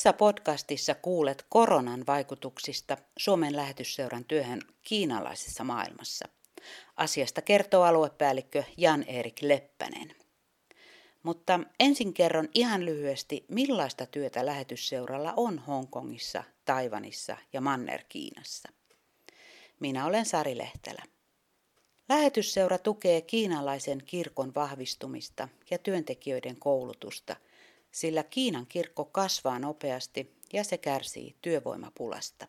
Tässä podcastissa kuulet koronan vaikutuksista Suomen lähetysseuran työhön kiinalaisessa maailmassa. Asiasta kertoo aluepäällikkö Jan-Erik Leppänen. Mutta ensin kerron ihan lyhyesti, millaista työtä lähetysseuralla on Hongkongissa, Taivanissa ja Manner-Kiinassa. Minä olen Sari Lehtelä. Lähetysseura tukee kiinalaisen kirkon vahvistumista ja työntekijöiden koulutusta, sillä Kiinan kirkko kasvaa nopeasti ja se kärsii työvoimapulasta.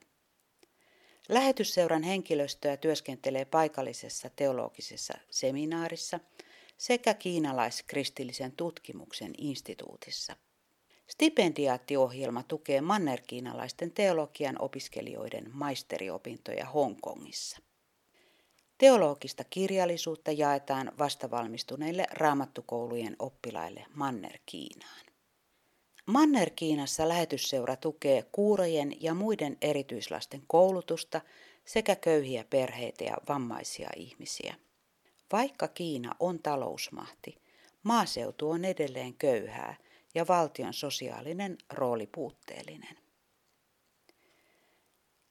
Lähetysseuran henkilöstöä työskentelee paikallisessa teologisessa seminaarissa sekä kiinalaiskristillisen tutkimuksen instituutissa. Stipendiaattiohjelma tukee mannerkiinalaisten teologian opiskelijoiden maisteriopintoja Hongkongissa. Teologista kirjallisuutta jaetaan vastavalmistuneille raamattukoulujen oppilaille Manner-Kiinaan. Manner-Kiinassa lähetysseura tukee kuurojen ja muiden erityislasten koulutusta sekä köyhiä perheitä ja vammaisia ihmisiä. Vaikka Kiina on talousmahti, maaseutu on edelleen köyhää ja valtion sosiaalinen rooli puutteellinen.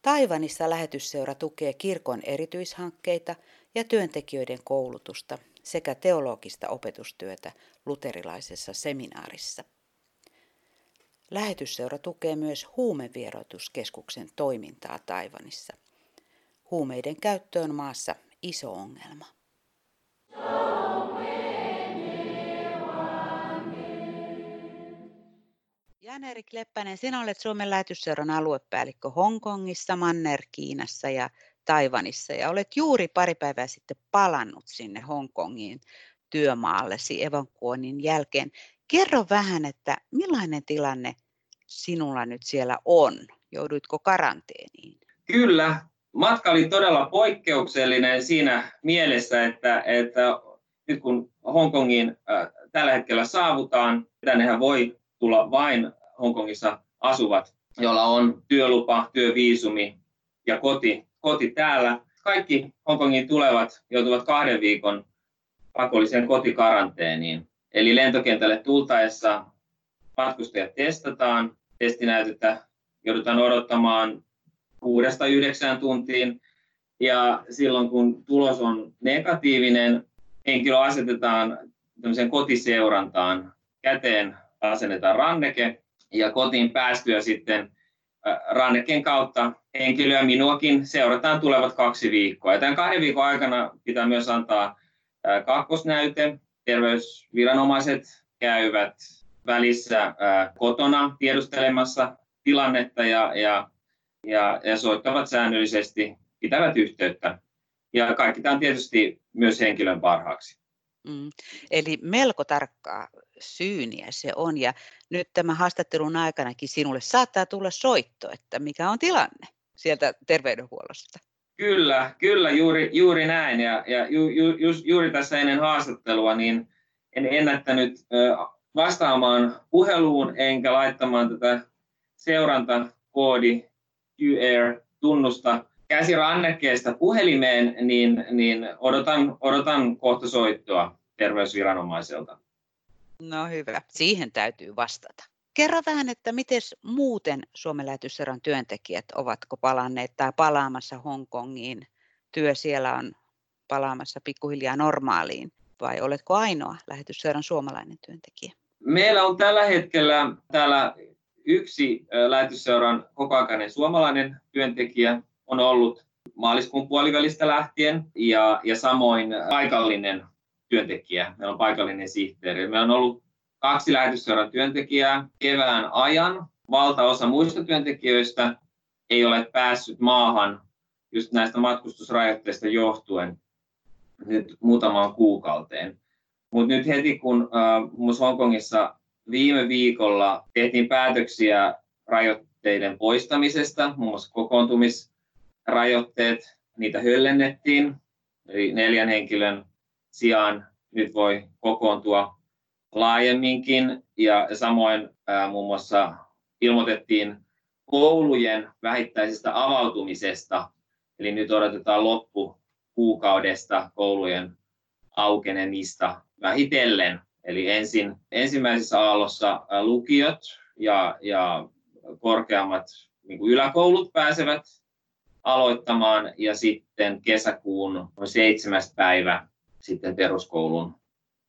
Taivanissa lähetysseura tukee kirkon erityishankkeita ja työntekijöiden koulutusta sekä teologista opetustyötä luterilaisessa seminaarissa. Lähetysseura tukee myös huumevieroituskeskuksen toimintaa Taivanissa. Huumeiden käyttö on maassa iso ongelma. Jan-Erik Leppänen, sinä olet Suomen lähetysseuran aluepäällikkö Hongkongissa, Manner-Kiinassa ja Taivanissa ja olet juuri pari päivää sitten palannut sinne Hongkongiin työmaallesi evakuoinnin jälkeen. Kerro vähän, että millainen tilanne sinulla nyt siellä on? Jouduitko karanteeniin? Kyllä, matka oli todella poikkeuksellinen siinä mielessä, että, että nyt kun Hongkongiin tällä hetkellä saavutaan, tännehän voi tulla vain Hongkongissa asuvat, joilla on työlupa, työviisumi ja koti, koti täällä. Kaikki Hongkongin tulevat joutuvat kahden viikon pakolliseen kotikaranteeniin. Eli lentokentälle tultaessa matkustajat testataan, testinäytettä joudutaan odottamaan kuudesta yhdeksään tuntiin. Ja silloin kun tulos on negatiivinen, henkilö asetetaan kotiseurantaan. Käteen asennetaan ranneke ja kotiin päästyä sitten rannekkeen kautta henkilöä minuakin seurataan tulevat kaksi viikkoa. Ja tämän kahden viikon aikana pitää myös antaa kakkosnäyte. Terveysviranomaiset käyvät välissä kotona tiedustelemassa tilannetta ja, ja, ja, ja soittavat säännöllisesti, pitävät yhteyttä. Ja kaikki tämä on tietysti myös henkilön parhaaksi. Mm. Eli melko tarkkaa syyniä se on. Ja nyt tämän haastattelun aikanakin sinulle saattaa tulla soitto, että mikä on tilanne sieltä terveydenhuollosta. Kyllä, kyllä juuri, juuri näin. Ja, ja ju, ju, ju, juuri tässä ennen haastattelua niin en ennättänyt vastaamaan puheluun enkä laittamaan tätä seurantakoodi QR-tunnusta käsirannekkeesta puhelimeen, niin, niin odotan, odotan kohta soittoa terveysviranomaiselta. No hyvä, siihen täytyy vastata. Kerro vähän, että miten muuten Suomen lähetysseuran työntekijät, ovatko palanneet tai palaamassa Hongkongiin? Työ siellä on palaamassa pikkuhiljaa normaaliin vai oletko ainoa lähetysseuran suomalainen työntekijä? Meillä on tällä hetkellä täällä yksi lähetysseuran kokoaikainen suomalainen työntekijä on ollut maaliskuun puolivälistä lähtien ja, ja samoin paikallinen työntekijä. Meillä on paikallinen sihteeri. Meillä on ollut kaksi lähetysseuran työntekijää kevään ajan. Valtaosa muista työntekijöistä ei ole päässyt maahan just näistä matkustusrajoitteista johtuen nyt muutamaan kuukauteen. Mutta nyt heti kun äh, muun Hongkongissa viime viikolla tehtiin päätöksiä rajoitteiden poistamisesta, muun muassa kokoontumisrajoitteet, niitä höllennettiin, eli neljän henkilön sijaan nyt voi kokoontua laajemminkin ja samoin ää, muun muassa ilmoitettiin koulujen vähittäisestä avautumisesta, eli nyt odotetaan loppu kuukaudesta koulujen aukenemista vähitellen. Eli ensin, ensimmäisessä aallossa lukiot ja, ja korkeammat niin yläkoulut pääsevät aloittamaan ja sitten kesäkuun seitsemäs päivä sitten peruskoulun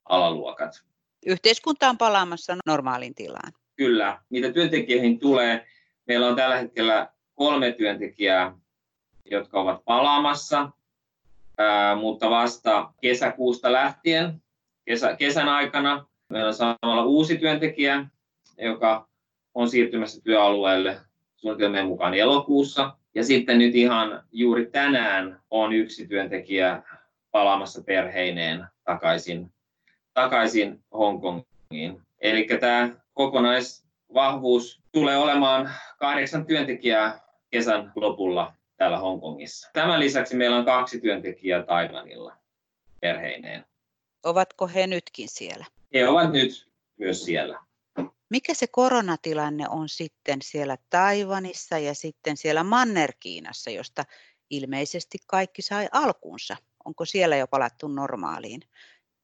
alaluokat. Yhteiskunta on palaamassa normaalin tilaan. Kyllä. Mitä työntekijöihin tulee, meillä on tällä hetkellä kolme työntekijää, jotka ovat palaamassa, mutta vasta kesäkuusta lähtien, kesä, kesän aikana, meillä on samalla uusi työntekijä, joka on siirtymässä työalueelle suunnitelmien mukaan elokuussa. Ja sitten nyt ihan juuri tänään on yksi työntekijä palaamassa perheineen takaisin, takaisin Hongkongiin. Eli tämä kokonaisvahvuus tulee olemaan kahdeksan työntekijää kesän lopulla täällä Hongkongissa. Tämän lisäksi meillä on kaksi työntekijää Taiwanilla perheineen. Ovatko he nytkin siellä? He ovat nyt myös siellä. Mikä se koronatilanne on sitten siellä Taiwanissa ja sitten siellä Manner-Kiinassa, josta ilmeisesti kaikki sai alkunsa? Onko siellä jo palattu normaaliin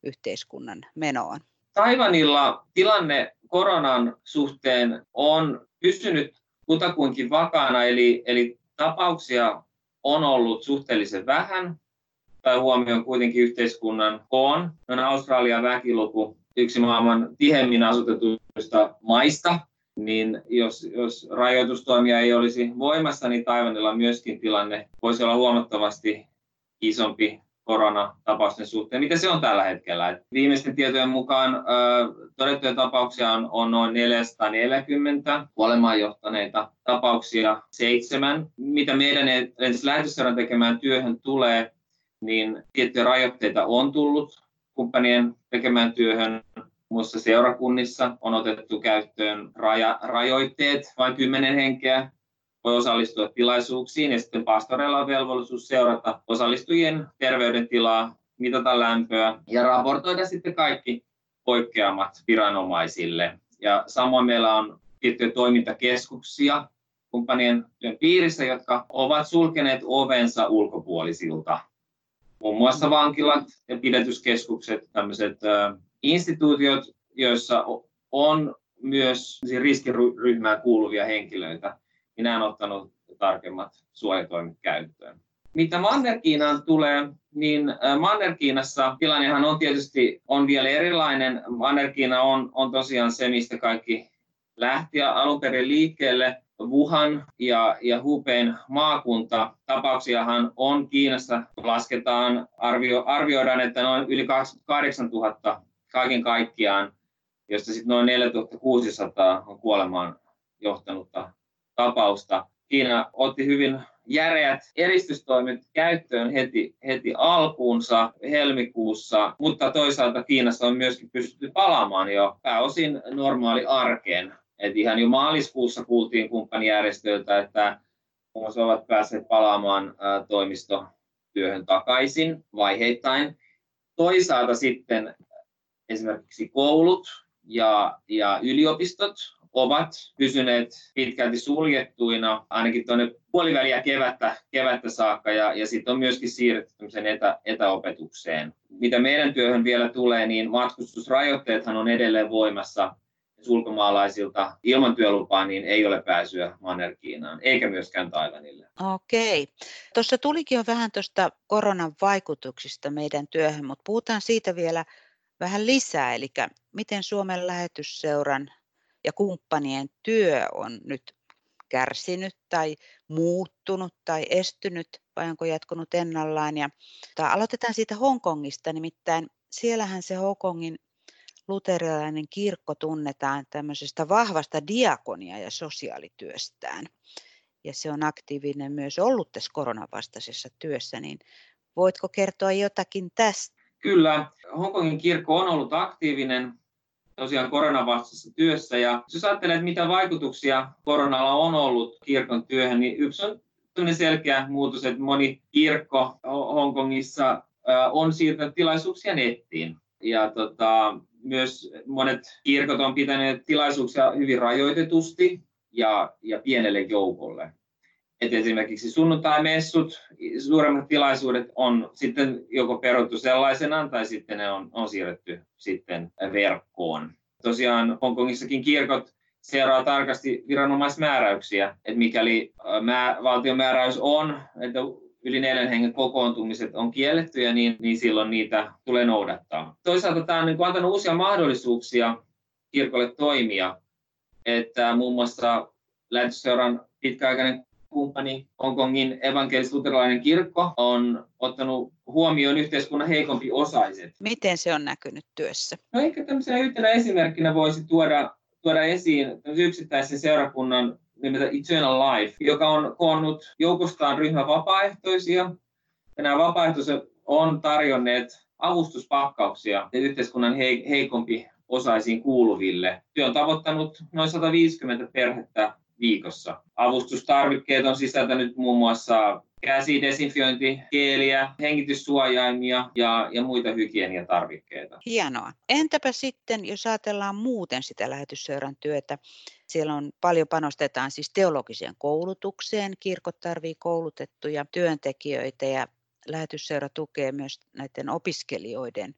yhteiskunnan menoon? Taiwanilla tilanne koronan suhteen on pysynyt kutakuinkin vakaana, eli, eli tapauksia on ollut suhteellisen vähän, tai huomioon kuitenkin yhteiskunnan koon. On Australian väkiluku yksi maailman tihemmin asutetuista maista, niin jos, jos rajoitustoimia ei olisi voimassa, niin Taiwanilla myöskin tilanne voisi olla huomattavasti isompi koronatapausten suhteen. Mitä se on tällä hetkellä? Et viimeisten tietojen mukaan ö, todettuja tapauksia on, on noin 440 kuolemaan johtaneita tapauksia seitsemän. Mitä meidän lähetysseuran tekemään työhön tulee, niin tiettyjä rajoitteita on tullut kumppanien tekemään työhön. Muissa seurakunnissa on otettu käyttöön raja, rajoitteet, vain kymmenen henkeä voi osallistua tilaisuuksiin ja sitten pastoreilla on velvollisuus seurata osallistujien terveydentilaa, mitata lämpöä ja raportoida sitten kaikki poikkeamat viranomaisille. Ja samoin meillä on tiettyjä toimintakeskuksia kumppanien työn piirissä, jotka ovat sulkeneet ovensa ulkopuolisilta. Muun muassa vankilat ja pidätyskeskukset, tämmöiset instituutiot, joissa on myös riskiryhmään kuuluvia henkilöitä minä olen ottanut tarkemmat suojatoimet käyttöön. Mitä Manner-Kiinaan tulee, niin Manner-Kiinassa tilannehan on tietysti on vielä erilainen. Manner-Kiina on, on tosiaan se, mistä kaikki lähti alun perin liikkeelle. Wuhan ja, ja Hubei maakunta. Tapauksiahan on Kiinassa, lasketaan, arvio, arvioidaan, että noin yli 28 000 kaiken kaikkiaan, josta sitten noin 4600 on kuolemaan johtanutta tapausta. Kiina otti hyvin järeät eristystoimet käyttöön heti, heti alkuunsa helmikuussa, mutta toisaalta Kiinassa on myöskin pystytty palaamaan jo pääosin normaali arkeen. Et ihan jo maaliskuussa kuultiin kumppanijärjestöiltä, että muun muassa ovat päässeet palaamaan toimistotyöhön takaisin vaiheittain. Toisaalta sitten esimerkiksi koulut ja, ja yliopistot ovat pysyneet pitkälti suljettuina ainakin tuonne puoliväliä kevättä, kevättä saakka ja, ja sitten on myöskin siirretty etä, etäopetukseen. Mitä meidän työhön vielä tulee, niin matkustusrajoitteethan on edelleen voimassa ulkomaalaisilta ilman työlupaa niin ei ole pääsyä Manner-Kiinaan, eikä myöskään Taiwanille. Okei. Tuossa tulikin jo vähän tuosta koronan vaikutuksista meidän työhön, mutta puhutaan siitä vielä vähän lisää, eli miten Suomen lähetysseuran ja kumppanien työ on nyt kärsinyt tai muuttunut tai estynyt vai onko jatkunut ennallaan. Ja, aloitetaan siitä Hongkongista, nimittäin siellähän se Hongkongin luterilainen kirkko tunnetaan tämmöisestä vahvasta diakonia- ja sosiaalityöstään. Ja se on aktiivinen myös ollut tässä koronavastaisessa työssä, niin voitko kertoa jotakin tästä? Kyllä, Hongkongin kirkko on ollut aktiivinen tosiaan koronavastaisessa työssä. Ja jos ajattelee, että mitä vaikutuksia koronalla on ollut kirkon työhön, niin yksi on selkeä muutos, että moni kirkko Hongkongissa on siirtänyt tilaisuuksia nettiin. Ja tota, myös monet kirkot on pitäneet tilaisuuksia hyvin rajoitetusti ja, ja pienelle joukolle. Et esimerkiksi sunnuntai-messut, suuremmat tilaisuudet on sitten joko peruttu sellaisenaan tai sitten ne on, on siirretty sitten verkkoon. Tosiaan Hongkongissakin kirkot seuraa tarkasti viranomaismääräyksiä, että mikäli mä, valtion määräys on, että yli neljän hengen kokoontumiset on kiellettyjä, niin, niin silloin niitä tulee noudattaa. Toisaalta tämä on niin antanut uusia mahdollisuuksia kirkolle toimia, että muun muassa lähetyseuran pitkäaikainen kumppani Hongkongin evankelis-luterilainen kirkko on ottanut huomioon yhteiskunnan heikompi osaiset. Miten se on näkynyt työssä? No ehkä tämmöisenä yhtenä esimerkkinä voisi tuoda, tuoda esiin yksittäisen seurakunnan nimeltä Eternal Life, joka on koonnut joukostaan ryhmä vapaaehtoisia. Ja nämä vapaaehtoiset on tarjonneet avustuspakkauksia yhteiskunnan heikompi osaisiin kuuluville. Työ on tavoittanut noin 150 perhettä viikossa. Avustustarvikkeet on sisältänyt muun muassa käsidesinfiointi, keeliä, hengityssuojaimia ja, ja muita hygieniatarvikkeita. Hienoa. Entäpä sitten, jos ajatellaan muuten sitä lähetysseuran työtä, siellä on paljon panostetaan siis teologiseen koulutukseen, kirkot tarvii koulutettuja työntekijöitä ja lähetysseura tukee myös näiden opiskelijoiden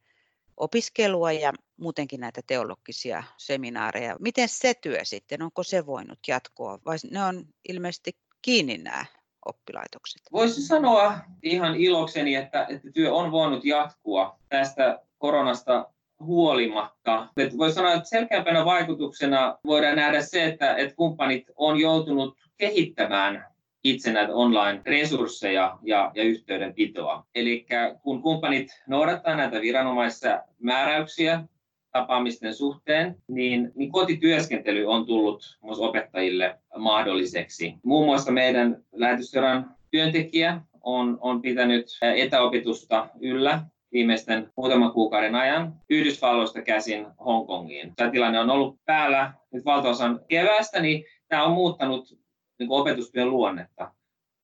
opiskelua ja muutenkin näitä teologisia seminaareja. Miten se työ sitten, onko se voinut jatkoa vai ne on ilmeisesti kiinni nämä oppilaitokset? Voisi sanoa ihan ilokseni, että, että työ on voinut jatkua tästä koronasta huolimatta. Että voi sanoa, että selkeämpänä vaikutuksena voidaan nähdä se, että, että kumppanit on joutunut kehittämään itse näitä online-resursseja ja, ja yhteydenpitoa. Eli kun kumppanit noudattaa näitä viranomaismääräyksiä tapaamisten suhteen, niin, niin kotityöskentely on tullut myös opettajille mahdolliseksi. Muun muassa meidän lähetysseuran työntekijä on, on pitänyt etäopetusta yllä viimeisten muutaman kuukauden ajan Yhdysvalloista käsin Hongkongiin. Tämä tilanne on ollut päällä nyt valtaosan keväästä, niin tämä on muuttanut niin opetustyön luonnetta,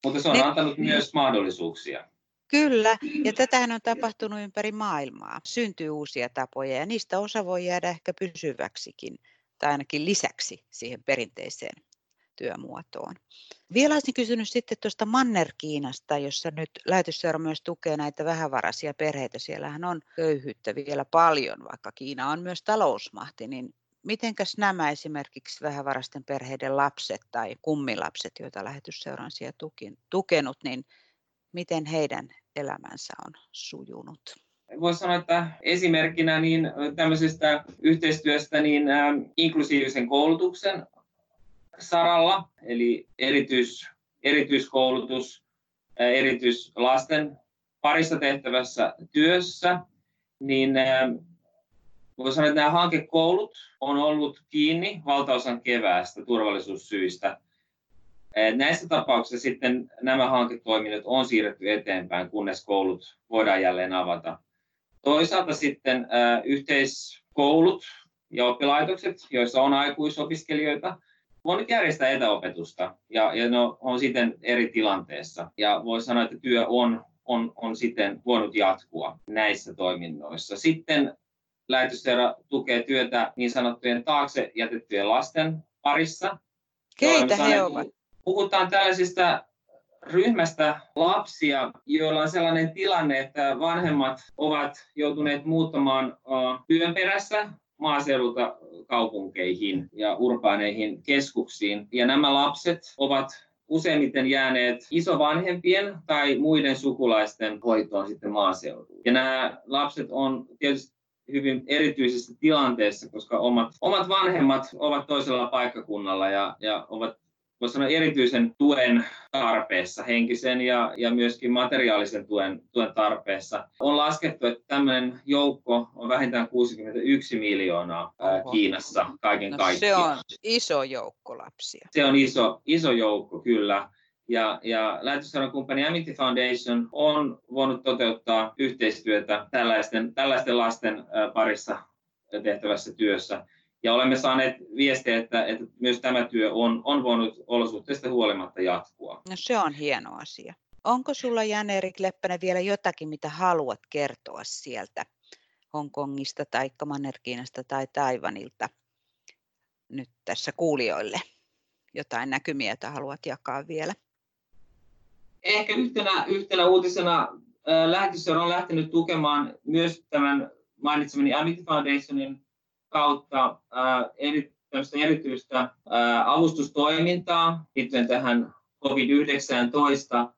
mutta se on ne... antanut myös mahdollisuuksia. Kyllä, ja tätähän on tapahtunut ympäri maailmaa. Syntyy uusia tapoja ja niistä osa voi jäädä ehkä pysyväksikin tai ainakin lisäksi siihen perinteiseen työmuotoon. Vielä olisin kysynyt sitten tuosta Manner-Kiinasta, jossa nyt lähetysseura myös tukee näitä vähävaraisia perheitä. Siellähän on köyhyyttä vielä paljon, vaikka Kiina on myös talousmahti, niin mitenkäs nämä esimerkiksi vähävaraisten perheiden lapset tai kummilapset, joita lähetysseuran siellä tukenut, niin miten heidän elämänsä on sujunut? Voisi sanoa, että esimerkkinä niin tämmöisestä yhteistyöstä niin inklusiivisen koulutuksen saralla, eli erityis, erityiskoulutus, erityislasten parissa tehtävässä työssä, niin ä, voisi sanoa, että nämä hankekoulut on ollut kiinni valtaosan keväästä turvallisuussyistä. Näissä tapauksissa sitten nämä hanketoiminnot on siirretty eteenpäin, kunnes koulut voidaan jälleen avata. Toisaalta sitten yhteiskoulut ja oppilaitokset, joissa on aikuisopiskelijoita, voi nyt järjestää etäopetusta ja, ja ne on sitten eri tilanteessa. Ja voi sanoa, että työ on, on, on sitten voinut jatkua näissä toiminnoissa. Sitten lähetysseura tukee työtä niin sanottujen taakse jätettyjen lasten parissa. Keitä he ovat? Puhutaan tällaisista ryhmästä lapsia, joilla on sellainen tilanne, että vanhemmat ovat joutuneet muuttamaan työn perässä maaseudulta kaupunkeihin ja urbaaneihin keskuksiin. Ja nämä lapset ovat useimmiten jääneet isovanhempien tai muiden sukulaisten hoitoon sitten maaseudulla. Ja nämä lapset on tietysti hyvin erityisessä tilanteessa, koska omat, omat vanhemmat ovat toisella paikkakunnalla ja, ja ovat voisi sanoa erityisen tuen tarpeessa, henkisen ja, ja myöskin materiaalisen tuen, tuen tarpeessa. On laskettu, että tämmöinen joukko on vähintään 61 miljoonaa ää, Kiinassa kaiken no, kaikkiaan. Se on iso joukko lapsia. Se on iso, iso joukko, kyllä. Ja, ja lähetysseuran kumppani Amity Foundation on voinut toteuttaa yhteistyötä tällaisten, tällaisten lasten parissa tehtävässä työssä. Ja olemme saaneet viestiä, että, että myös tämä työ on, on voinut olosuhteista huolimatta jatkua. No se on hieno asia. Onko sulla Jan-Erik Leppänen vielä jotakin, mitä haluat kertoa sieltä Hongkongista tai Mannerkiinasta tai Taivanilta nyt tässä kuulijoille? Jotain näkymiä, joita haluat jakaa vielä? Ehkä yhtenä, yhtenä uutisena äh, lähetysseura on lähtenyt tukemaan myös tämän mainitsemani Amity Foundationin kautta eri, erityistä avustustoimintaa liittyen tähän COVID-19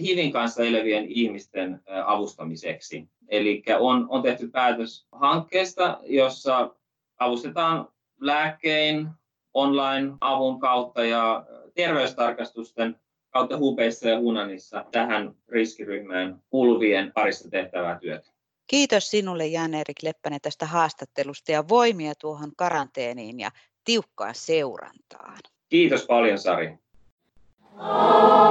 HIVin kanssa elävien ihmisten avustamiseksi. Eli on, on tehty päätös hankkeesta, jossa avustetaan lääkkein, online-avun kautta ja terveystarkastusten kautta hupeissa ja hunanissa tähän riskiryhmään kuuluvien parissa tehtävää työtä. Kiitos sinulle Jan-Erik Leppänen tästä haastattelusta ja voimia tuohon karanteeniin ja tiukkaan seurantaan. Kiitos paljon Sari. Oh,